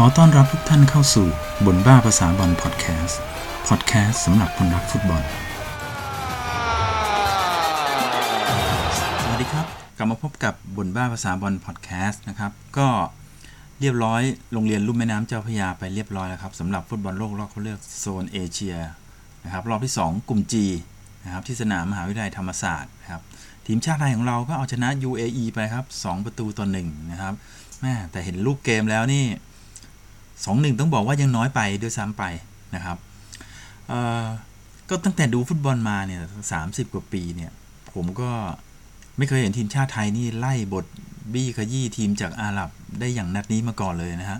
ขอต้อนรับทุกท่านเข้าสู่บนบ้าภาษาบอลพอดแคสต์พอดแคสต์สำหรับคนรักฟุตบอล สวัสดีครับ กลับมาพบกับบนบ้าภาษาบอลพอดแคสต์นะครับ ก็เรียบร้อยโรงเรียนลุ่มแม่น้ำเจ้าพระยาไปเรียบร้อยแล้วครับสำหรับฟุตบอลโลกรอบเขาเลือกโซนเอเชียนะครับรอบที่ 2 กลุ่ม G นะครับที่สนามมหาวิทยาลัยธรรมศาสตร์นะครับทีมชาติไทยของเราก็เอาชนะ UAE ไปครับ 2 ประตูต่อ1นะครับแม่แต่เห็นรูปเกมแล้วนี่ 2-1 ต้องบอกว่ายังน้อยไปด้วยซ้ำไปนะครับก็ตั้งแต่ดูฟุตบอลมาเนี่ย30กว่าปีเนี่ย ผมก็ไม่เคยเห็นทีมชาติไทยนี่ไล่บทบี้ขยี้ทีมจากอาหรับได้อย่างนัดนี้มาก่อนเลยนะฮะ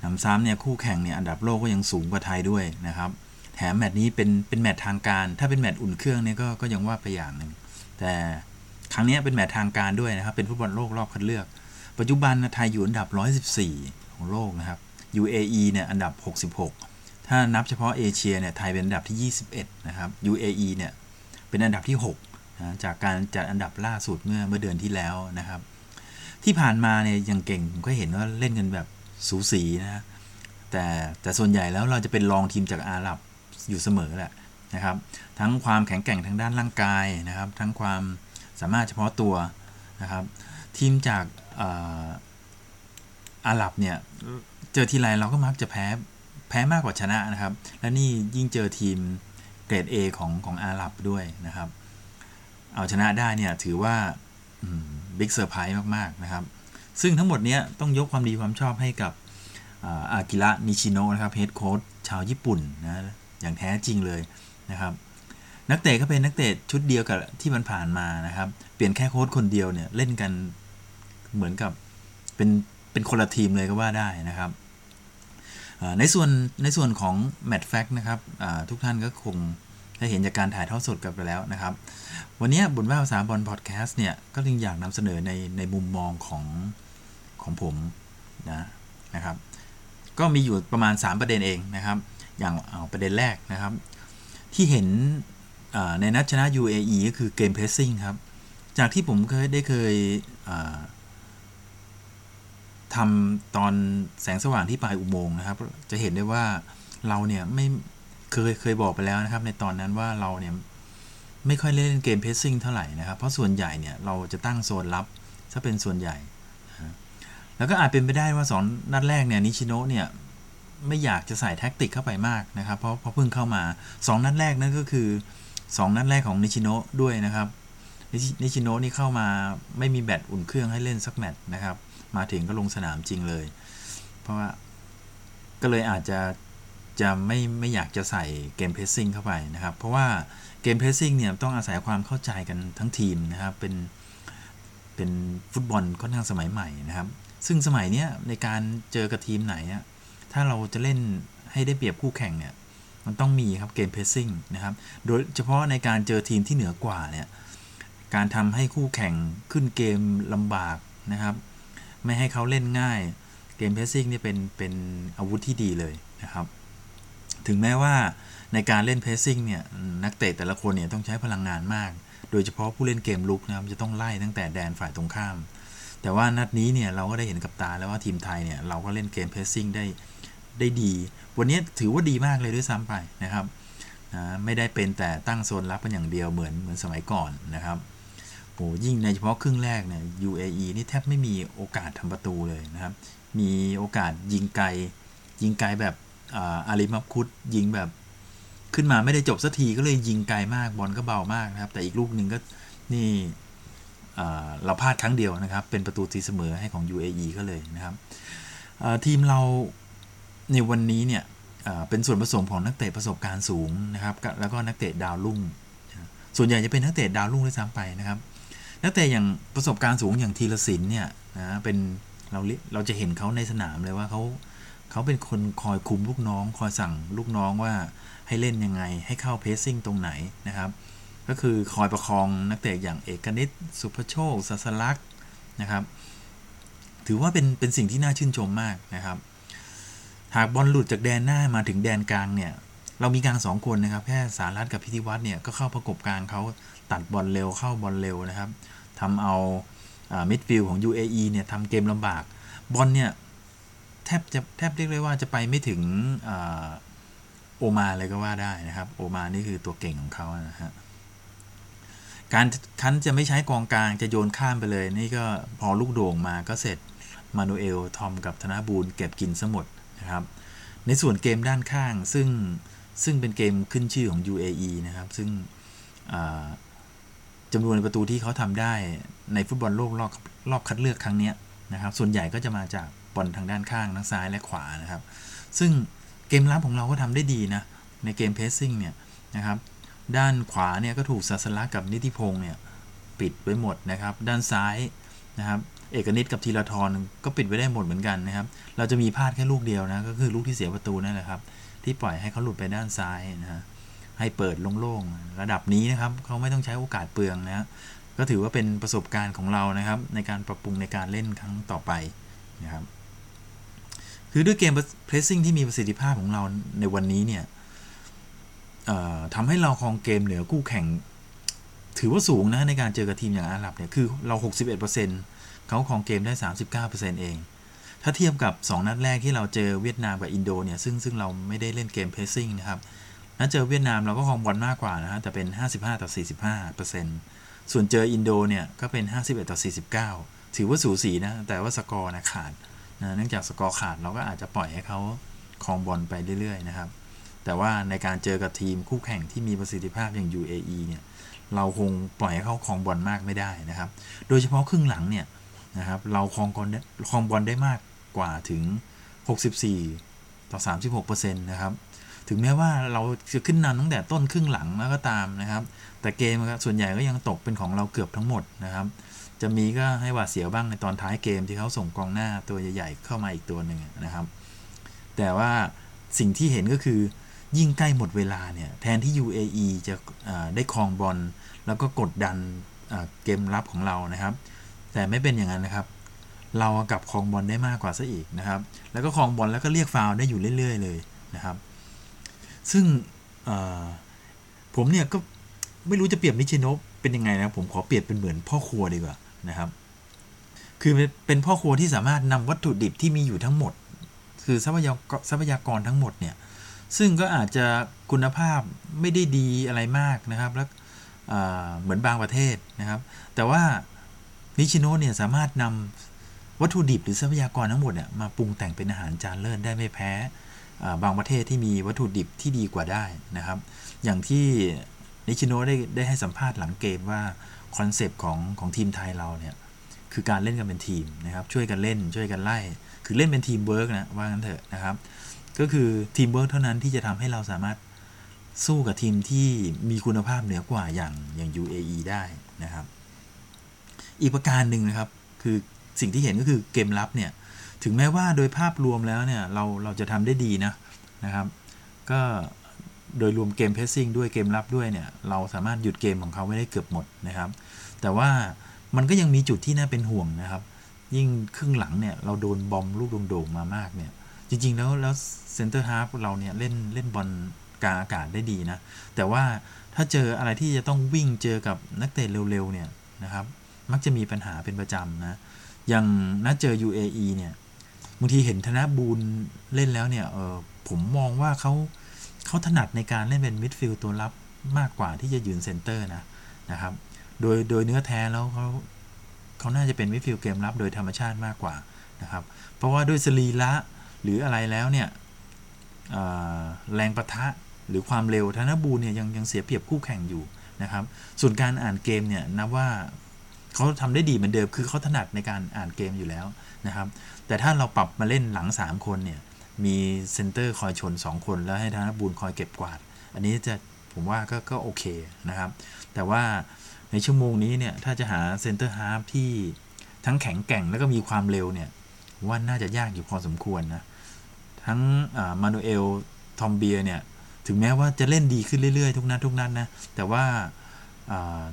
หนำซ้ำเนี่ยคู่แข่งเนี่ยอันดับโลกก็ยังสูงกว่าไทยด้วยนะครับแถมแมตช์นี้เป็นเป็นแมตช์ทางการ ถ้าเป็นแมตช์อุ่นเครื่องเนี่ยก็ก็ยังว่าไปอย่างหนึ่งแต่ครั้งนี้เป็นแมตช์ทางการด้วยนะครับ เป็นฟุตบอลโลกรอบคัดเลือก ปัจจุบันนะไทยอยู่อันดับ 114 ของโลกนะครับ UAE เนี่ยอันดับ 66 ถ้านับเฉพาะเอเชียเนี่ยไทยเป็นอันดับที่ 21 นะครับ UAE เนี่ยเป็นอันดับที่6นะจากการจัดอันดับล่าสุดเมื่อเมื่อเดือนที่แล้วนะครับ ที่ผ่านมาเนี่ยยังเก่งผมก็เห็นว่าเล่นกันแบบสูสีนะแต่แต่ส่วนใหญ่แล้วเราจะเป็นรองทีมจากอาหรับอยู่เสมอแหละนะครับ ทั้งความแข็งแกร่งทางด้านร่างกายนะครับ ทั้งความสามารถเฉพาะตัวนะครับ ทีมจากอาหรับเนี่ย เจอทีไรเราก็มักจะแพ้แพ้มากกว่าชนะนะครับ และนี่ยิ่งเจอทีมเกรด A ของของอาหรับด้วยนะครับ เอาชนะได้เนี่ยถือว่า big surprise มากๆนะครับ ซึ่งทั้งหมดเนี้ยต้องยกความดีความชอบให้กับอากิระนิชิโนะนะครับเฮดโค้ชชาวญี่ปุ่นนะอย่างแท้จริงเลยนะครับ นักเตะก็เป็นนักเตะชุดเดียวกับที่มันผ่านมานะครับ เปลี่ยนแค่โค้ชคนเดียวเนี่ยเล่นกันเหมือนกับเป็น เป็นคนละทีมเลยก็ว่าได้นะครับในส่วนในส่วนของแมตช์แฟกนะครับทุกท่านก็คงได้เห็นจากการถ่ายทอดสดกันไปแล้วนะครับ วันนี้บุญว่าภาษาบอลพอดแคสต์เนี่ย ก็จึงอยากนำเสนอในในมุมมองของของผมนะนะครับ ก็มีอยู่ประมาณ 3 ประเด็นเองนะครับ อย่างเอาประเด็นแรกนะครับ ที่เห็นในนัดชนะ UAE ก็คือเกมเพรสซิ่งครับ จากที่ผมเคยได้เคย ทำตอนแสงสว่างที่ปลายอุโมงค์นะครับ จะเห็นได้ว่าเราเนี่ยไม่เคยเคยบอกไปแล้วนะครับ ในตอนนั้นว่าเราเนี่ยไม่ค่อยเล่นเกมเพสซิ่งเท่าไหร่นะครับ เพราะส่วนใหญ่เนี่ยเราจะตั้งโซนรับถ้าเป็นส่วนใหญ่ แล้วก็อาจเป็นไปได้ว่าสองนัดแรกเนี่ยนิชิโนะเนี่ยไม่อยากจะใส่แท็กติกเข้าไปมากนะครับ เพราะเพราะเพิ่งเข้ามา 2 นัดแรกนั่นก็คือ 2 นัดแรกของนิชิโนะด้วยนะครับนิชิโนะนี่เข้ามาไม่มีแบตอุ่นเครื่องให้เล่นสักแมตช์นะครับ มาถึงก็ลงสนามจริงเลย เพราะว่าก็เลยอาจจะจะไม่ไม่อยากจะใส่เกมเพสซิ่งเข้าไปนะครับ เพราะว่าเกมเพสซิ่งเนี่ยต้องอาศัยความเข้าใจกันทั้งทีมนะครับ เป็นเป็นฟุตบอลค่อนข้างสมัยใหม่นะครับ ซึ่งสมัยนี้ในการเจอกับทีมไหนถ้าเราจะเล่นให้ได้เปรียบคู่แข่งเนี่ย มันต้องมีครับเกมเพสซิ่งนะครับ โดยเฉพาะในการเจอทีมที่เหนือกว่าเนี่ย การทำให้คู่แข่งขึ้นเกมลำบากนะครับ ไม่ให้เขาเล่นง่าย เกมเพสซิ่งนี่เป็นเป็นอาวุธที่ดีเลยนะครับ ถึงแม้ว่าในการเล่นเพสซิ่งเนี่ยนักเตะแต่ละคนเนี่ยต้องใช้พลังงานมาก โดยเฉพาะผู้เล่นเกมลุกนะครับจะต้องไล่ตั้งแต่แดนฝ่ายตรงข้าม แต่ว่านัดนี้เนี่ยเราก็ได้เห็นกับตาแล้วว่าทีมไทยเนี่ยเราก็เล่นเกมเพสซิ่งได้ได้ดี วันนี้ถือว่าดีมากเลยด้วยซ้ำไปนะครับนะไม่ได้เป็นแต่ตั้งโซนรับกันอย่างเดียวเหมือนเหมือนสมัยก่อนนะครับ โอ้ยิ่งในเฉพาะครึ่งแรกเนี่ย UAE นี่แทบไม่มีโอกาสทำประตูเลยนะครับ มีโอกาสยิงไกล ยิงไกลแบบอาริมับคุดยิงแบบขึ้นมาไม่ได้จบสักทีก็เลยยิงไกลมากบอลก็เบามากนะครับ แต่อีกลูกหนึ่งก็นี่เราพลาดครั้งเดียวนะครับ เป็นประตูตีเสมอให้ของ UAE ก็เลยนะครับทีมเราในวันนี้เนี่ยเป็นส่วนผสมของนักเตะประสบการณ์สูงนะครับ แล้วก็นักเตะดาวรุ่ง ส่วนใหญ่จะเป็นนักเตะดาวรุ่งด้วยซ้ำไปนะครับ นักเตะอย่างประสบการณ์สูงอย่างทีละสินเนี่ยนะเป็นเราเราจะเห็นเขาในสนามเลยว่าเขาเขาเป็นคนคอยคุมลูกน้อง คอยสั่งลูกน้องว่าให้เล่นยังไง ให้เข้าเพสซิ่งตรงไหนนะครับ ก็คือคอยประคองนักเตะอย่างเอกนิตสุภโชคสัสลักษณ์นะครับ ถือว่าเป็นเป็นสิ่งที่น่าชื่นชมมากนะครับ หากบอลหลุดจากแดนหน้ามาถึงแดนกลางเนี่ย เรามีกลางสองคนนะครับ แค่สารัตกับพิธิวัตรเนี่ยก็เข้าประกบกลางเขา ตัดบอลเร็วเข้าบอลเร็วนะครับทำเอามิดฟิลด์ของ UAE เนี่ยทำเกมลำบาก บอลเนี่ยแทบจะแทบเรียกได้ว่าจะไปไม่ถึงโอมาเลยก็ว่าได้นะครับ โอมานี่คือตัวเก่งของเขานะฮะการคันจะไม่ใช้กองกลางจะโยนข้ามไปเลย นี่ก็พอลูกโด่งมาก็เสร็จมานูเอลทอมกับธนบูลเก็บกินหมดนะครับ ในส่วนเกมด้านข้างซึ่งซึ่งเป็นเกมขึ้นชื่อของ UAE นะครับ ซึ่ง จำนวนประตูที่เขาทำได้ในฟุตบอลโลกรอบรอบคัดเลือกครั้งนี้นะครับ ส่วนใหญ่ก็จะมาจากบอลทางด้านข้างทั้งซ้ายและขวานะครับ ซึ่งเกมรับของเราก็ทำได้ดีนะในเกม pressing เนี่ยนะครับ ด้านขวาเนี่ยก็ถูกสัสละกับนิติพงศ์เนี่ยปิดไว้หมดนะครับ ด้านซ้ายนะครับเอกนิตกับธีรทรก็ปิดไว้ได้หมดเหมือนกันนะครับ เราจะมีพลาดแค่ลูกเดียวนะก็คือลูกที่เสียประตูนั่นแหละครับ ที่ปล่อยให้เขาหลุดไปด้านซ้ายนะฮะ ให้เปิดโล่งๆระดับนี้นะครับเขาไม่ต้องใช้โอกาสเปลืองนะก็ถือว่าเป็นประสบการณ์ของเรานะครับ ในการปรับปรุงในการเล่นครั้งต่อไปนะครับคือด้วยเกม pressing ที่มีประสิทธิภาพของเราในวันนี้เนี่ยทำให้เราครองเกมเหนือคู่แข่ง ถือว่าสูงนะในการเจอกับทีมอย่างอาหรับเนี่ยคือเรา 61%เขาครองเกมได้ 39%เอง ถ้าเทียบกับ 2 นัดแรกที่เราเจอเวียดนามกับอินโดเนี่ยซึ่งซึ่งเราไม่ได้เล่นเกม pressing นะครับ นัดเจอเวียดนามเราก็ครองบอลมากกว่านะฮะแต่เป็น 55 ต่อ 45%ส่วนเจออินโดเนี่ยก็เป็น 51 ต่อ 49 ถือว่าสูสีนะ แต่ว่าสกอร์นะขาดนะเนื่องจากสกอร์ขาดเราก็อาจจะปล่อยให้เขาครองบอลไปเรื่อยๆนะครับ แต่ว่าในการเจอกับทีมคู่แข่งที่มีประสิทธิภาพอย่าง UAE เนี่ยเราคงปล่อยให้เขาครองบอลมากไม่ได้นะครับ โดยเฉพาะครึ่งหลังเนี่ยนะครับเราครองบอลครองบอลได้มากกว่าถึง 64 ต่อ 36%นะครับ ถึงแม้ว่าเราจะขึ้นนำตั้งแต่ต้นครึ่งหลังแล้วก็ตามนะครับ แต่เกมส่วนใหญ่ก็ยังตกเป็นของเราเกือบทั้งหมดนะครับ จะมีก็ให้หวาดเสียวบ้างในตอนท้ายเกมที่เขาส่งกองหน้าตัวใหญ่ๆเข้ามาอีกตัวหนึ่งนะครับ แต่ว่าสิ่งที่เห็นก็คือยิ่งใกล้หมดเวลาเนี่ยแทนที่ UAE จะได้ครองบอลแล้วก็กดดันเกมรับของเรานะครับ แต่ไม่เป็นอย่างนั้นนะครับ เรากลับครองบอลได้มากกว่าซะอีกนะครับ แล้วก็ครองบอลแล้วก็เรียกฟาวได้อยู่เรื่อย ๆ เลยนะครับ ซึ่งผมเนี่ยก็ไม่รู้จะเปรียบนิชิโนะเป็นยังไงนะผมขอเปรียบเป็นเหมือนพ่อครัวดีกว่านะครับ คือเป็นพ่อครัวที่สามารถนำวัตถุดิบที่มีอยู่ทั้งหมด คือทรัพยากรทรัพยากรทั้งหมดเนี่ยซึ่งก็อาจจะคุณภาพไม่ได้ดีอะไรมากนะครับแล้วเหมือนบางประเทศนะครับ แต่ว่านิชิโนะเนี่ยสามารถนำวัตถุดิบหรือทรัพยากรทั้งหมดเนี่ยมาปรุงแต่งเป็นอาหารจานเลิศได้ไม่แพ้ บางประเทศที่มีวัตถุดิบที่ดีกว่าได้นะครับ อย่างที่นิชิโนะได้ได้ให้สัมภาษณ์หลังเกมว่า concept ของของทีมไทยเราเนี่ยคือการเล่นกันเป็นทีมนะครับ ช่วยกันเล่นช่วยกันไล่ คือเล่นเป็นทีมเวิร์กนะว่างั้นเถอะนะครับ ก็คือทีมเวิร์กเท่านั้นที่จะทำให้เราสามารถสู้กับทีมที่มีคุณภาพเหนือกว่าอย่างอย่าง UAE ได้นะครับ อีกประการหนึ่งนะครับ คือสิ่งที่เห็นก็คือเกมรับเนี่ย ถึงแม้ว่าโดยภาพรวมแล้วเนี่ยเราเราจะทำได้ดีนะนะครับ ก็โดยรวมเกม pressing ด้วยเกมรับด้วยเนี่ยเราสามารถหยุดเกมของเขาไว้ได้เกือบหมดนะครับ แต่ว่ามันก็ยังมีจุดที่น่าเป็นห่วงนะครับ ยิ่งครึ่งหลังเนี่ยเราโดนบอมบ์ลูกโด่งๆมามากเนี่ยจริง ๆ แล้วแล้ว center half เราเนี่ยเล่นเล่นบอลกลางอากาศได้ดีนะ แต่ว่าถ้าเจออะไรที่จะต้องวิ่งเจอกับนักเตะเร็วๆเนี่ยนะครับ มักจะมีปัญหาเป็นประจำนะ อย่างนัดเจอ UAE เนี่ย บางทีเห็นธนบูลเล่นแล้วเนี่ยเออผมมองว่าเขาเขาถนัดในการเล่นเป็นมิดฟิลด์ตัวรับมากกว่าที่จะยืนเซนเตอร์นะนะครับ โดยโดยเนื้อแท้แล้วเขาเขาน่าจะเป็นมิดฟิลด์เกมรับโดยธรรมชาติมากกว่านะครับ เพราะว่าด้วยสรีระหรืออะไรแล้วเนี่ยแรงปะทะหรือความเร็วธนบูลเนี่ยยังยังเสียเปรียบคู่แข่งอยู่นะครับ ส่วนการอ่านเกมเนี่ยนับว่าเขาทำได้ดีเหมือนเดิมคือเขาถนัดในการอ่านเกมอยู่แล้วนะครับ แต่ถ้าเราปรับมาเล่นหลัง 3 คนเนี่ย มีเซนเตอร์คอยชน 2 คน แล้วให้ธนบูรณ์คอยเก็บกวาด อันนี้จะผมว่าก็ก็โอเคนะครับ แต่ว่าในชั่วโมงนี้เนี่ย ถ้าจะหาเซนเตอร์ฮาล์ฟที่ทั้งแข็งแกร่งแล้วก็มีความเร็วเนี่ยว่าน่าจะยากอยู่พอสมควรนะ ทั้งมานูเอล ทอมเบียร์เนี่ย ถึงแม้ว่าจะเล่นดีขึ้นเรื่อย ๆ ทุกนัดทุกนัดนะแต่ว่า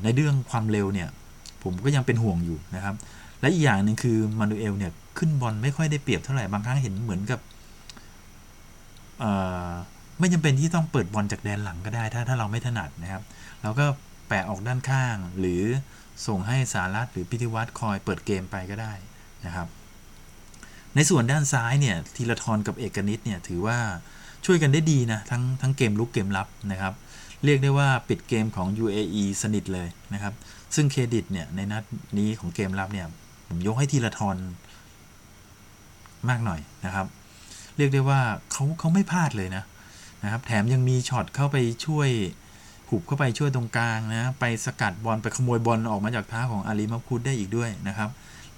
ในเรื่องความเร็วเนี่ย ผมก็ยังเป็นห่วงอยู่นะครับ และอีกอย่างหนึ่งคือมานูเอลเนี่ย ขึ้นบอลไม่ค่อยได้เปรียบเท่าไหร่บางครั้งเห็นเหมือนกับไม่จำเป็นที่ต้องเปิดบอลจากแดนหลังก็ได้ ถ้าถ้าเราไม่ถนัดนะครับเราก็แปะออกด้านข้าง หรือส่งให้สารัตหรือพิธิวัตรคอยเปิดเกมไปก็ได้นะครับ ในส่วนด้านซ้ายเนี่ยธีรทรกับเอกนิตเนี่ยถือว่าช่วยกันได้ดีนะทั้งทั้งเกมลุกเกมรับนะครับ เรียกได้ว่าปิดเกมของ UAE สนิทเลยนะครับ ซึ่งเครดิตเนี่ยในนัดนี้ของเกมรับเนี่ยผมยกให้ธีรทร มากหน่อยนะครับ เรียกได้ว่าเขาเขาไม่พลาดเลยนะนะครับ แถมยังมีช็อตเข้าไปช่วยหุบเข้าไปช่วยตรงกลางนะ ไปสกัดบอลไปขโมยบอลออกมาจากเท้าของอาลีมาพูดได้อีกด้วยนะครับ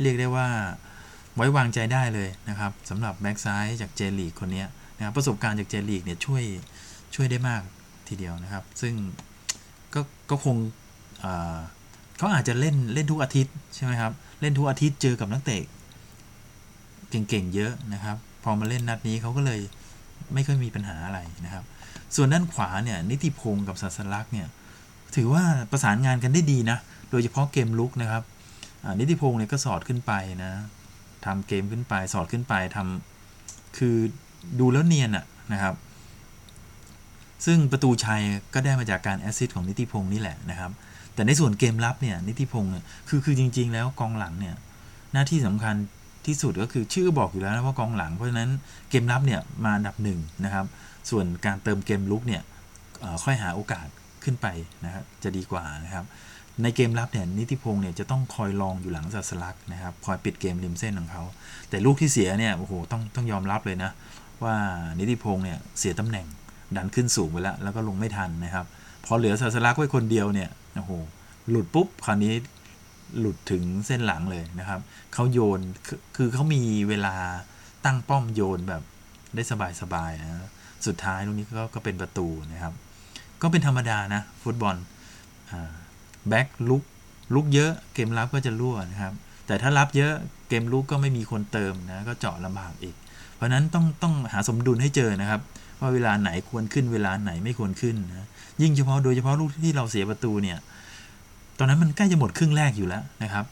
เรียกได้ว่าไว้วางใจได้เลยนะครับสำหรับแบ็กซ้ายจากเจลีกคนนี้นะครับประสบการณ์จากเจลีกเนี่ยช่วยช่วยได้มากทีเดียวนะครับ ซึ่งก็ก็คงเขาอาจจะเล่นเล่นทุกอาทิตย์ใช่ไหมครับ เล่นทุกอาทิตย์เจอกับนักเตะ เก่งๆเยอะนะครับ พอมาเล่นนัดนี้เขาก็เลยไม่ค่อยมีปัญหาอะไรนะครับ ส่วนด้านขวาเนี่ยนิติพงศ์กับศาสลักษ์เนี่ยถือว่าประสานงานกันได้ดีนะ โดยเฉพาะเกมรุกนะครับนิติพงศ์เนี่ยก็สอดขึ้นไปนะทำเกมขึ้นไปสอดขึ้นไปทำคือดูแล้วเนียนอะนะครับ ซึ่งประตูชัยก็ได้มาจากการแอสซิสต์ของนิติพงศ์นี่แหละนะครับ แต่ในส่วนเกมรับเนี่ยนิติพงศ์คือคือจริง ๆ แล้วกองหลังเนี่ยหน้าที่สำคัญ ที่สุดก็คือชื่อบอกอยู่แล้วนะว่ากองหลัง เพราะฉะนั้นเกมรับเนี่ยมาอันดับหนึ่งนะครับ ส่วนการเติมเกมรุกเนี่ยค่อยหาโอกาสขึ้นไปนะครับจะดีกว่านะครับ ในเกมรับเนี่ยนิติพงศ์เนี่ยจะต้องคอยลองอยู่หลังสัสลักนะครับคอยปิดเกมริมเส้นของเขา แต่ลูกที่เสียเนี่ยโอ้โหต้องต้องยอมรับเลยนะว่านิติพงศ์เนี่ยเสียตำแหน่งดันขึ้นสูงไปแล้ว แล้วก็ลงไม่ทันนะครับ พอเหลือสัสลักไว้คนเดียวเนี่ยโอ้โหหลุดปุ๊บคราวนี้ หลุดถึงเส้นหลังเลยนะครับ เขาโยนคือเขามีเวลาตั้งป้อมโยนแบบได้สบายๆนะสุดท้ายตรงนี้ก็ก็เป็นประตูนะครับ ก็เป็นธรรมดานะ ฟุตบอลแบ็กลุกลุกเยอะเกมรับก็จะรั่วนะครับ แต่ถ้ารับเยอะเกมลุกก็ไม่มีคนเติมนะก็เจาะลำบากอีก เพราะนั้นต้องต้องหาสมดุลให้เจอนะครับ ว่าเวลาไหนควรขึ้นเวลาไหนไม่ควรขึ้นนะยิ่งเฉพาะโดยเฉพาะลูกที่เราเสียประตูเนี่ย ตอนนั้นมันใกล้จะหมดครึ่งแรกอยู่แล้วนะครับ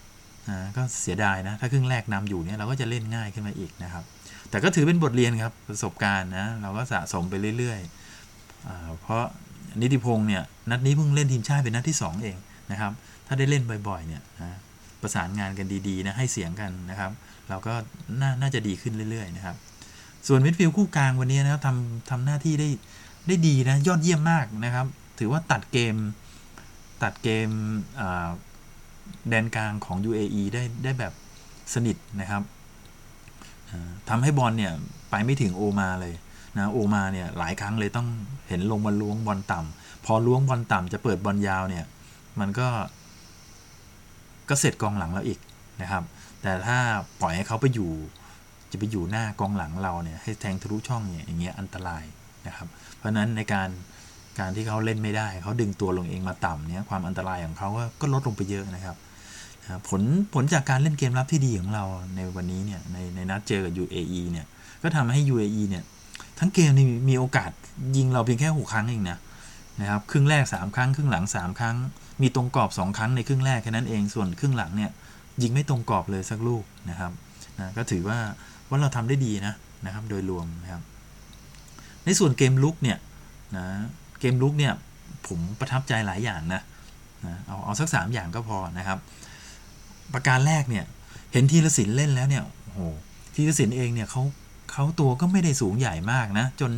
ก็เสียดายนะ ถ้าครึ่งแรกนำอยู่เนี่ยเราก็จะเล่นง่ายขึ้นมาอีกนะครับ แต่ก็ถือเป็นบทเรียนครับประสบการณ์นะเราก็สะสมไปเรื่อยๆ เพราะนิติพงศ์เนี่ยนัดนี้เพิ่งเล่นทีมชาติเป็นนัดที่ 2 เองนะครับ ถ้าได้เล่นบ่อยๆเนี่ยนะประสานงานกันดีๆนะให้เสียงกันนะครับ เราก็น่านาจะดีขึ้นเรื่อยๆนะครับ ส่วนมิดฟิลด์คู่กลางวันนี้นะครับทำทำหน้าที่ได้ได้ดีนะยอดเยี่ยมมากนะครับ ถือว่าตัดเกม ตัดเกมแดนกลางของ UAE ได้ได้แบบสนิทนะครับทำให้บอลเนี่ยไปไม่ถึงโอมาเลยนะโอมาเนี่ยหลายครั้งเลยต้องเห็นลงมาล้วงบอลต่ำพอล้วงบอลต่ำจะเปิดบอลยาวเนี่ยมันก็ก็เสร็จกองหลังเราอีกนะครับ แต่ถ้าปล่อยให้เขาไปอยู่ จะไปอยู่หน้ากองหลังเราเนี่ยให้แทงทะลุช่องเนี่ยอย่างเงี้ยอันตรายนะครับ เพราะนั้นในการ การที่เขาเล่นไม่ได้ เขาดึงตัวลงเองมาต่ำเนี่ยความอันตรายของเขาก็ลดลงไปเยอะนะครับผลผลจากการเล่นเกมรับที่ดีของเราในวันนี้เนี่ยในในนัดเจอกับ UAE เนี่ยก็ทำให้ UAE เนี่ยทั้งเกมนี่มีโอกาสยิงเราเพียงแค่หกครั้งเองนะนะครับครึ่งแรก 3 ครั้ง ครึ่งหลัง 3 ครั้ง มีตรงกรอบ 2 ครั้งในครึ่งแรกแค่นั้นเองส่วนครึ่งหลังเนี่ยยิงไม่ตรงกรอบเลยสักลูกนะครับนะก็ถือว่าว่าเราทำได้ดีนะนะครับโดยรวมนะครับในส่วนเกมลุกเนี่ยนะ เกมลุกเนี่ยผมประทับใจหลายอย่างนะนะเอาเอาสักสามอย่างก็พอนะครับ ประการแรกเนี่ยเห็นทีละสินเล่นแล้วเนี่ยโอ้โหทีละสินเองเนี่ยเขาเขาตัวก็ไม่ได้สูงใหญ่มากนะ จน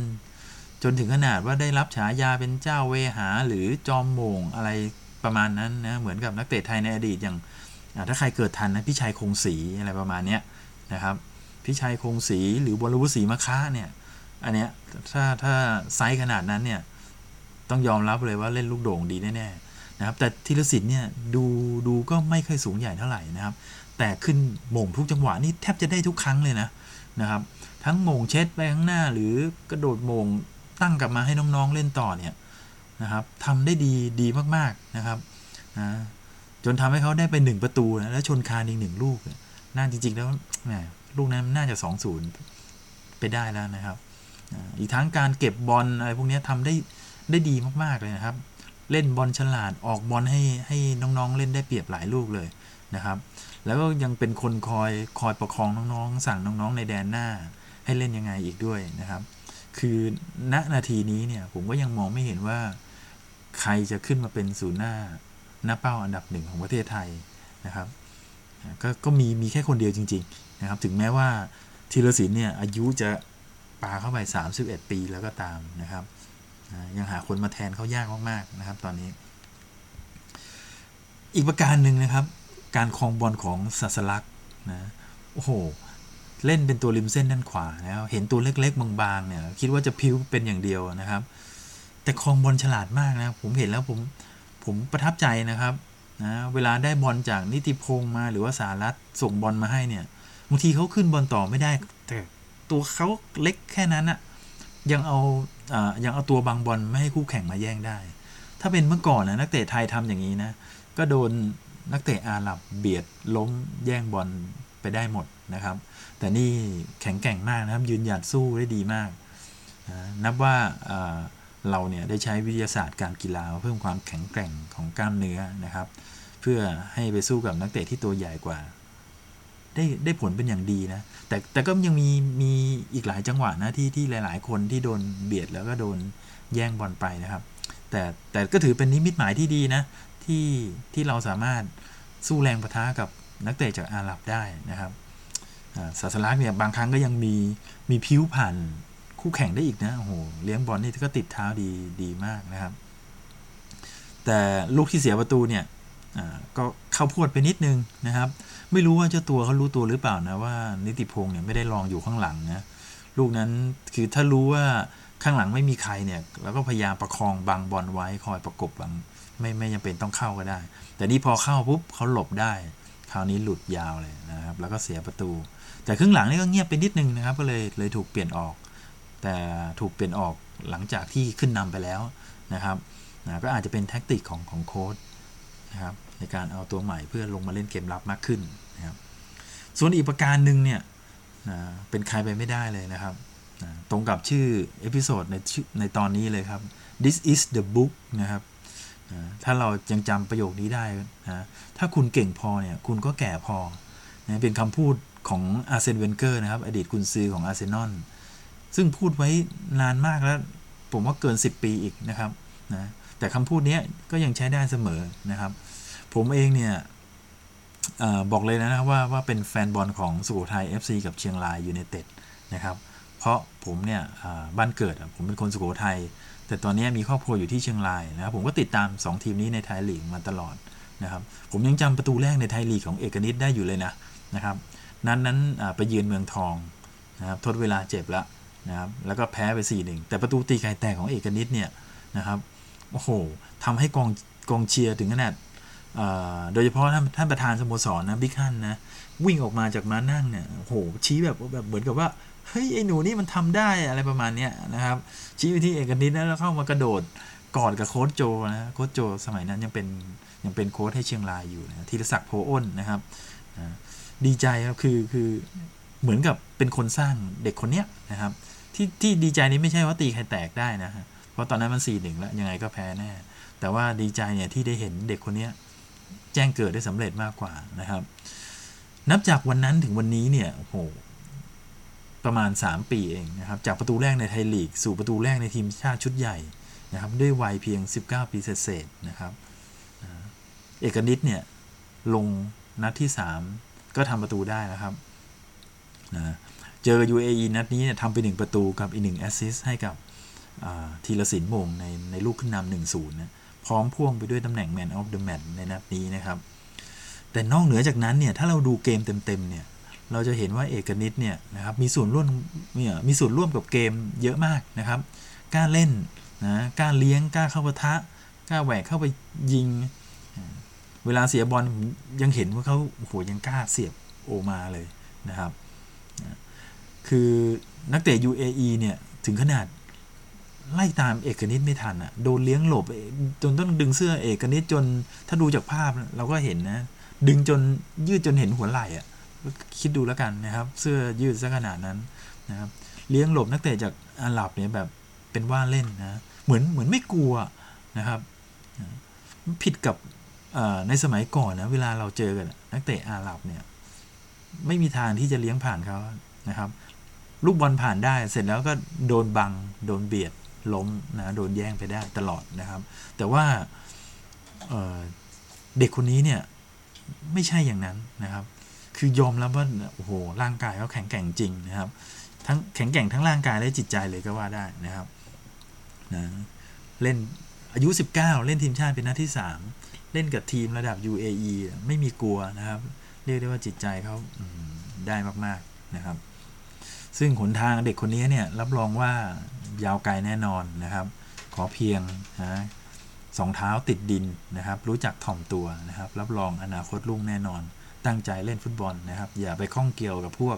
จนถึงขนาดว่าได้รับฉายาเป็นเจ้าเวหาหรือจอมโมงอะไรประมาณนั้นนะเหมือนกับนักเตะไทยในอดีตอย่างถ้าใครเกิดทันนะพี่ชัยคงศรีอะไรประมาณนี้นะครับพี่ชัยคงศรีหรือบรวุศรีมะค้าเนี่ยอันเนี้ยถ้าถ้าไซส์ขนาดนั้นเนี่ย ต้องยอมรับเลยว่าเล่นลูกโด่งดีแน่ๆนะครับแต่ธีรศิลป์เนี่ยดูดูก็ไม่ค่อยสูงใหญ่เท่าไหร่นะครับ แต่ขึ้นมงทุกจังหวะนี่แทบจะได้ทุกครั้งเลยนะนะครับ ทั้งมงเช็ดไปข้างหน้าหรือกระโดดมงตั้งกลับมาให้น้องๆเล่นต่อเนี่ยนะครับทำได้ดีดีมากๆนะครับนะจนทำให้เขาได้ไปหนึ่งประตูนะแล้วชนคานอีกหนึ่งลูกน่าจริง ๆ แล้วลูกนั้นน่าจะสองศูนย์ไปได้แล้วนะครับ อีกทั้งการเก็บบอลอะไรพวกนี้ทำได้ ได้ดีมากๆเลยนะครับ เล่นบอลฉลาดออกบอลให้ให้น้องๆ เล่นได้เปรียบหลายลูกเลยนะครับ แล้วก็ยังเป็นคนคอยคอยประคองน้องๆ สั่งน้องๆ ในแดนหน้า ให้เล่นยังไงอีกด้วยนะครับ คือณนาทีนี้เนี่ยผมก็ยังมองไม่เห็นว่า ใครจะขึ้นมาเป็นศูนย์หน้าหน้าเป้าอันดับหนึ่งของประเทศไทยนะครับก็ก็มีมีแค่คนเดียวจริง ๆ นะครับ ถึงแม้ว่าธีรศิลป์เนี่ยอายุจะปาเข้าไป 31 ปีแล้วก็ตามนะครับ ยังหาคนมาแทนเขายากมากๆนะครับ ตอนนี้ อีกประการหนึ่งนะครับ การคลองบอลของสัสลักนะโอ้โหเล่นเป็นตัวริมเส้นด้านขวาแล้วเห็นตัวเล็กๆบางๆเนี่ย คิดว่าจะพิ้วเป็นอย่างเดียวนะครับ แต่คลองบอลฉลาดมากนะผมเห็นแล้วผมผมประทับใจนะครับนะเวลาได้บอลจากนิติพงษ์มาหรือว่าสารัตส่งบอลมาให้เนี่ยบางทีเขาขึ้นบอลต่อไม่ได้ แต่ตัวเขาเล็กแค่นั้นอะยังเอาอา ยังเอาตัวบางบอลไม่ให้คู่แข่งมาแย่งได้ ถ้าเป็นเมื่อก่อนนะนักเตะไทยทำอย่างนี้นะ ก็โดนนักเตะอาหรับเบียดล้มแย่งบอลไปได้หมดนะครับ แต่นี่แข็งแกร่งมากนะครับ ยืนหยัดสู้ได้ดีมากนับว่าเราเนี่ยได้ใช้วิทยาศาสตร์การกีฬาเพิ่มความแข็งแกร่งของกล้ามเนื้อนะครับ เพื่อให้ไปสู้กับนักเตะที่ตัวใหญ่กว่า ได้ได้ผลเป็นอย่างดีนะ แต่แต่ก็ยังมีมีอีกหลายจังหวะนะที่ที่หลาย ๆ คนที่โดนเบียดแล้วก็โดนแย่งบอลไปนะครับ แต่แต่ก็ถือเป็นนิมิตหมายที่ดีนะที่ที่เราสามารถสู้แรงประทะกับนักเตะจากอาหรับได้นะครับศาสลักเนี่ยบางครั้งก็ยังมีมีพิ้วผ่านคู่แข่งได้อีกนะโอ้โหเลี้ยงบอลนี่ก็ติดเท้าดีดีมากนะครับ แต่ลูกที่เสียประตูเนี่ยก็เข้าพวดไปนิดนึงนะครับ ไม่รู้ว่าเจ้าตัวเขารู้ตัวหรือเปล่านะว่านิติพงศ์เนี่ยไม่ได้ลองอยู่ข้างหลังนะลูกนั้นคือถ้ารู้ว่าข้างหลังไม่มีใครเนี่ยแล้วก็พยายามประคองบังบอลไว้คอยประกบบังไม่ไม่จำเป็นต้องเข้าก็ได้ แต่นี่พอเข้าปุ๊บเขาหลบได้ คราวนี้หลุดยาวเลยนะครับ แล้วก็เสียประตู แต่ครึ่งหลังนี่ก็เงียบไปนิดนึงนะครับ ก็เลยเลยถูกเปลี่ยนออก แต่ถูกเปลี่ยนออกหลังจากที่ขึ้นนำไปแล้วนะครับนะก็อาจจะเป็นแท็กติกของของโค้ชนะครับ ในการเอาตัวใหม่เพื่อลงมาเล่นเกมรับมากขึ้นนะครับ ส่วนอีกประการหนึ่งเนี่ยเป็นใครไปไม่ได้เลยนะครับ ตรงกับชื่อ episode ในในตอนนี้เลยครับ this is the book นะครับถ้าเรายังจำประโยคนี้ได้นะถ้าคุณเก่งพอเนี่ยคุณก็แก่พอนะเป็นคำพูดของอาร์เซนเวนเกอร์นะครับ อดีตกุนซือของอาร์เซนอลซึ่งพูดไว้นานมากแล้ว ผมว่าเกิน 10 ปีอีกนะครับนะแต่คำพูดนี้ก็ยังใช้ได้เสมอนะครับ ผมเองเนี่ยอบอกเลยนะว่าว่าเป็นแฟนบอลของสุโขทัย FC กับเชียงรายยูเนเต็ดนะครับ เพราะผมเนี่ยบ้านเกิดผมเป็นคนสุโขทัยแต่ตอนนี้มีครอบครัวอยู่ที่เชียงรายนะครับผมก็ติดตาม 2 ทีมนี้ในไทยลีกมาตลอดนะครับ ผมยังจำประตูแรกในไทยลีกของเอกนิตได้อยู่เลยนะนะครับ นั้นนั้นไปเยือนเมืองทองนะครับทดเวลาเจ็บล้วนะครับแล้วก็แพ้ไป4-1แต่ประตูตีไก่แตกของเอกนิตเนี่ยนะครับโอ้โหทำให้กองกองเชียร์ถึงขนาด โดยเฉพาะท่านท่านประธานสโมสรนะบิ๊กฮันนะวิ่งออกมาจากมานั่งเนี่ยโหชี้แบบแบบเหมือนกับว่าเฮ้ยไอ้หนูนี่มันทำได้อะไรประมาณเนี้ยนะครับ ชี้ไปที่เอกนิตแล้วเข้ามากระโดดกอดกับโค้ชโจนะโค้ชโจสมัยนั้นยังเป็นยังเป็นโค้ชให้เชียงรายอยู่นะธีรศักดิ์โพอ้นนะครับดีใจครับคือคือเหมือนกับเป็นคนสร้างเด็กคนเนี้ยนะครับ ที่ที่ดีใจนี้ไม่ใช่ว่าตีใครแตกได้นะฮะเพราะตอนนั้นมันสี่หนึ่งแล้วยังไงก็แพ้แน่แต่ว่าดีใจเนี่ยที่ได้เห็นเด็กคนเนี้ย แจ้งเกิดได้สำเร็จมากกว่านะครับ นับจากวันนั้นถึงวันนี้เนี่ยโอ้โหประมาณ 3 ปีเองนะครับ จากประตูแรกในไทยลีก สู่ประตูแรกในทีมชาติชุดใหญ่นะครับด้วยวัยเพียง 19 ปีเศษนะครับเอกนิตเนี่ยลงนัดที่ 3 ก็ทำประตูได้นะครับนะเจอ UAE นัดนี้เนี่ยทำไปหนึ่งประตูกับอีกหนึ่งแอสซิสต์ให้กับธีรศิลป์ แดงในในลูกขึ้นนำหนึ่งศูนย์นะ พร้อมพ่วงไปด้วยตำแหน่ง Man of the Match ในนัดนี้นะครับ แต่นอกเหนือจากนั้นเนี่ยถ้าเราดูเกมเต็มๆเนี่ยเราจะเห็นว่าเอกนิตเนี่ยนะครับมีส่วนร่วมเนี่ยมีส่วนร่วมกับเกมเยอะมากนะครับกล้าเล่นนะกล้าเลี้ยงกล้าเข้าปะทะกล้าแหวกเข้าไปยิง เวลาเสียบอลยังเห็นว่าเขาโอ้โหยังกล้าเสียบโอมาเลยนะครับ คือนักเตะ UAE เนี่ย ถึงขนาด ไล่ตามเอกนิตไม่ทันอะโดนเลี้ยงหลบจนต้องดึงเสื้อเอกนิตจนถ้าดูจากภาพเราก็เห็นนะ ดึงจนยืดจนเห็นหัวไหล่อะคิดดูแล้วกันนะครับ เสื้อยืดซะขนาดนั้นนะครับเลี้ยงหลบนักเตะจากอาหรับเนี่ยแบบเป็นว่าเล่นนะเหมือนเหมือนไม่กลัวนะครับผิดกับในสมัยก่อนนะเวลาเราเจอกันนักเตะอาหรับเนี่ยไม่มีทางที่จะเลี้ยงผ่านเขานะครับ ลูกบอลผ่านได้เสร็จแล้วก็โดนบัง โดนเบียด ล้มนะโดนแย่งไปได้ตลอดนะครับ แต่ว่าเเด็กคนนี้เนี่ยไม่ใช่อย่างนั้นนะครับ คือยอมรับว่าโอ้โหร่างกายเขาแข็งแกร่งจริงนะครับ ทั้งแข็งแกร่งทั้งร่างกายและจิตใจเลยก็ว่าได้นะครับนะเล่นอายุ 19 เล่นทีมชาติเป็นนัดที่ 3 เล่นกับทีมระดับ UAE ไม่มีกลัวนะครับ เรียกได้ว่าจิตใจเขาได้มาก ๆ นะครับ ซึ่งหนทางเด็กคนนี้เนี่ยรับรองว่ายาวไกลแน่นอนนะครับ ขอเพียงนะสองเท้าติดดินนะครับ รู้จักถ่อมตัวนะครับ รับรองอนาคตรุ่งแน่นอน ตั้งใจเล่นฟุตบอลนะครับ อย่าไปข้องเกี่ยวกับพวก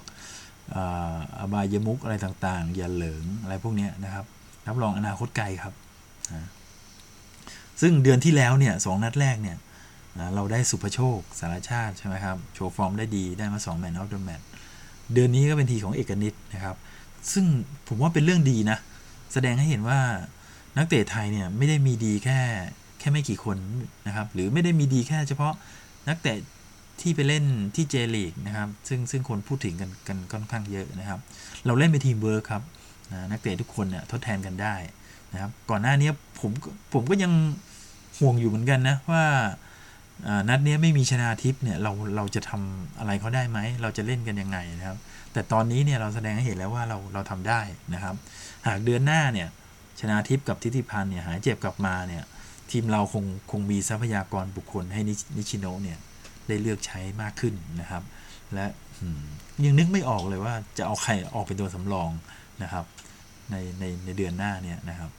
อบายมุกอะไรต่างๆ อย่าเหลิงอะไรพวกนี้นะครับ รับรองอนาคตไกลครับนะซึ่งเดือนที่แล้วเนี่ยสองนัดแรกเนี่ยเราได้ศุภโชคสารชาติใช่ไหมครับ โชว์ฟอร์มได้ดีได้มา2 Man of the Match เดือนนี้ก็เป็นทีของเอกนิตนะครับ ซึ่งผมว่าเป็นเรื่องดีนะ แสดงให้เห็นว่านักเตะไทยเนี่ยไม่ได้มีดีแค่แค่ไม่กี่คนนะครับ หรือไม่ได้มีดีแค่เฉพาะนักเตะที่ไปเล่นที่เจลีกนะครับ ซึ่งซึ่งคนพูดถึงกันกันค่อนข้างเยอะนะครับ เราเล่นเป็นทีมเวิร์คครับนะนักเตะทุกคนเนี่ยทดแทนกันได้นะครับ ก่อนหน้านี้ผมผมก็ยังห่วงอยู่เหมือนกันนะว่า นัดนี้ไม่มีชนาทิพย์เนี่ยเราเราจะทำอะไรเขาได้ไหม เราจะเล่นกันยังไงนะครับ แต่ตอนนี้เนี่ยเราแสดงให้เห็นแล้วว่าเราเราทำได้นะครับ หากเดือนหน้าเนี่ยชนาทิพย์กับทิติพันธ์เนี่ยหายเจ็บกลับมาเนี่ยทีมเราคงคงมีทรัพยากรบุคคลให้นิชิโนเนี่ยได้เลือกใช้มากขึ้นนะครับ และยังนึกไม่ออกเลยว่าจะเอาใครออกเป็นตัวสำรองนะครับ ในในในเดือนหน้าเนี่ยนะครับ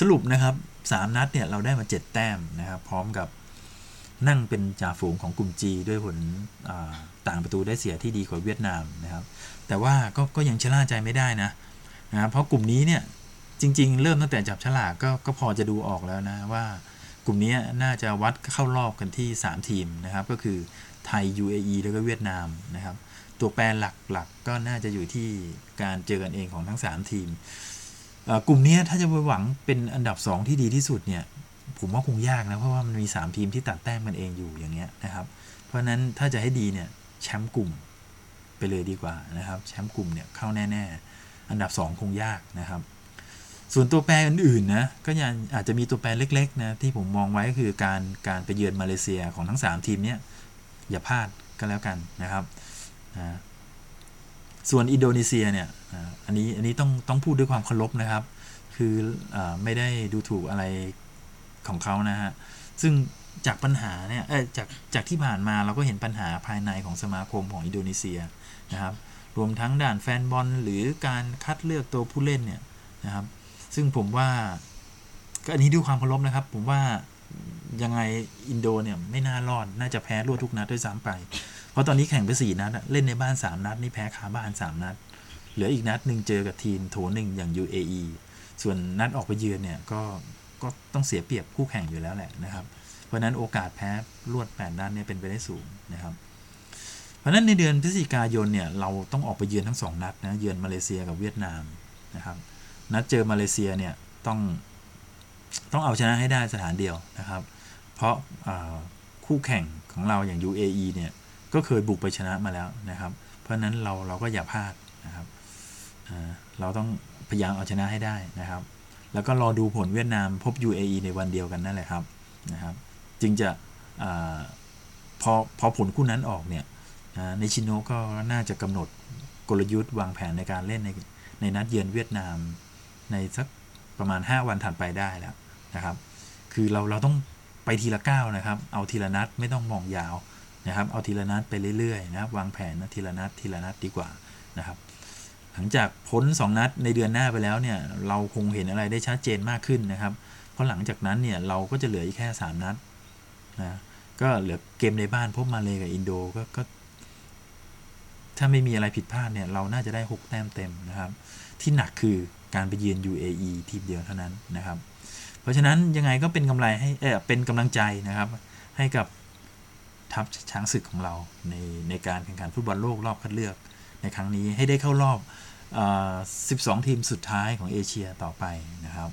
สรุปนะครับสามนัดเนี่ยเราได้มา 7 แต้มนะครับ พร้อมกับ นั่งเป็นจ่าฝูงของกลุ่ม G ด้วยผลต่างประตูได้เสียที่ดีกว่าเวียดนามนะครับ แต่ว่าก็ก็ยังชะล่าใจไม่ได้นะนะเพราะกลุ่มนี้เนี่ยจริง ๆ เริ่มตั้งแต่จับฉลากก็ก็พอจะดูออกแล้วนะว่ากลุ่มนี้น่าจะวัดเข้ารอบกันที่ 3 ทีมนะครับ ก็คือไทย UAE แล้วก็เวียดนามนะครับ ตัวแปรหลักๆกก็น่าจะอยู่ที่การเจอกันเองของทั้ง 3 ทีมกลุ่มนี้ถ้าจะไปหวังเป็นอันดับ 2 ที่ดีที่สุดเนี่ย ผมว่าคงยากนะเพราะว่ามันมี 3 ทีมที่ตัดแต้มกันเองอยู่อย่างเงี้ยนะครับ เพราะนั้นถ้าจะให้ดีเนี่ยแชมป์กลุ่มไปเลยดีกว่านะครับแชมป์กลุ่มเนี่ยเข้าแน่ ๆ อันดับ 2 คงยากนะครับ ส่วนตัวแปรอื่นๆนะก็ยังอาจจะมีตัวแปรเล็กๆนะที่ผมมองไว้ก็คือการการไปเยือนมาเลเซียของทั้ง 3 ทีมเนี้ยอย่าพลาดก็แล้วกันนะครับนะส่วนอินโดนีเซียเนี่ยอันนี้อันนี้ต้องต้องพูดด้วยความเคารพนะครับ คืออไม่ได้ดูถูกอะไร ของเขานะฮะ ซึ่งจากปัญหาเนี่ยจากจากที่ผ่านมาเราก็เห็นปัญหาภายในของสมาคมของอินโดนีเซียนะครับ รวมทั้งด่านแฟนบอลหรือการคัดเลือกตัวผู้เล่นเนี่ยนะครับ ซึ่งผมว่าก็อันนี้ด้วยความเคารพนะครับ ผมว่ายังไงอินโดเนี่ยไม่น่ารอด น่าจะแพ้รวดทุกนัดด้วยซ้ำไป เพราะตอนนี้แข่งไปสี่นัดเล่นในบ้าน3นัด นี่แพ้คาบ้าน3นัด เหลืออีกนัดหนึ่งเจอกับทีมโถหนึ่งอย่าง UAE ส่วนนัดออกไปเยือนเนี่ยก็ ก็ต้องเสียเปรียบคู่แข่งอยู่แล้วแหละนะครับ เพราะนั้นโอกาสแพ้รวด8นัดเนี่ยเป็นไปได้สูงนะครับ เพราะนั้นในเดือนพฤศจิกายนเนี่ยเราต้องออกไปเยือนทั้ง2นัดนะเยือนมาเลเซียกับเวียดนามนะครับ นัดเจอมาเลเซียเนี่ยต้องต้องเอาชนะให้ได้สถานเดียวนะครับ เพราะคู่แข่งของเราอย่าง UAE เนี่ยก็เคยบุกไปชนะมาแล้วนะครับ เพราะนั้นเราเราก็อย่าพลาดนะครับเราต้องพยายามเอาชนะให้ได้นะครับ แล้วก็รอดูผลเวียดนามพบ UAE ในวันเดียวกันนั่นแหละครับนะครับ จึงจะอพอพอผลคู่นั้นออกเนี่ยในชิโนก็น่าจะกำหนดกลยุทธ์วางแผนในการเล่นในในนัดเยือนเวียดนามในสักประมาณ 5 วันถัดไปได้แล้วนะครับ คือเราเราต้องไปทีละก้าวนะครับ เอาทีละนัดไม่ต้องมองยาวนะครับ เอาทีละนัดไปเรื่อยๆนะครับวางแผนนะทีละนัดทีละนัดดีกว่านะครับ หลังจากพ้น 2 นัดในเดือนหน้าไปแล้วเนี่ยเราคงเห็นอะไรได้ชัดเจนมากขึ้นนะครับ เพราะหลังจากนั้นเนี่ยเราก็จะเหลืออีกแค่ 3 นัดนะก็เหลือเกมในบ้านพบมาเลกับอินโดก็ก็ถ้าไม่มีอะไรผิดพลาดเนี่ยเราน่าจะได้ 6 แต้มเต็มนะครับ ที่หนักคือการไปเยือน UAE ทีมเดียวเท่านั้นนะครับ เพราะฉะนั้นยังไงก็เป็นกำไรให้เออเป็นกำลังใจนะครับ ให้กับทัพช้างศึกของเราในในการแข่งขันฟุตบอลโลกรอบคัดเลือกในครั้งนี้ให้ได้เข้ารอบ 12 ทีมสุดท้ายของเอเชียต่อไปนะครับ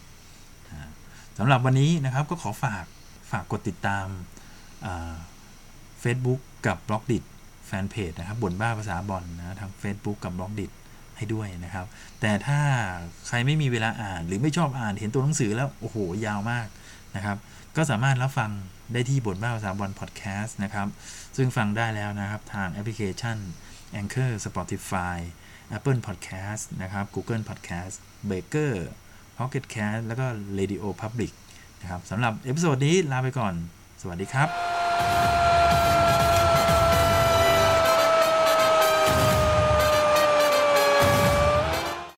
สำหรับวันนี้นะครับก็ขอฝากฝากกดติดตามเฟซบุ๊กกับ Blockdit แฟนเพจนะครับบ่นบ้าภาษาบอลนะทาง Facebook กับ Blockdit ให้ด้วยนะครับ แต่ถ้าใครไม่มีเวลาอ่านหรือไม่ชอบอ่านเห็นตัวหนังสือแล้ว โอ้โห ยาวมากนะครับ ก็สามารถรับฟังได้ที่บ่นบ้าภาษาบอลพอดแคสต์นะครับ ซึ่งฟังได้แล้วนะครับ ทางแอปพลิเคชัน Anchor Spotify Apple Podcast นะครับ Google Podcast Breaker Pocket Cast แล้วก็ Radio Public นะครับสำหรับ episode นี้ลาไปก่อน สวัสดีครับ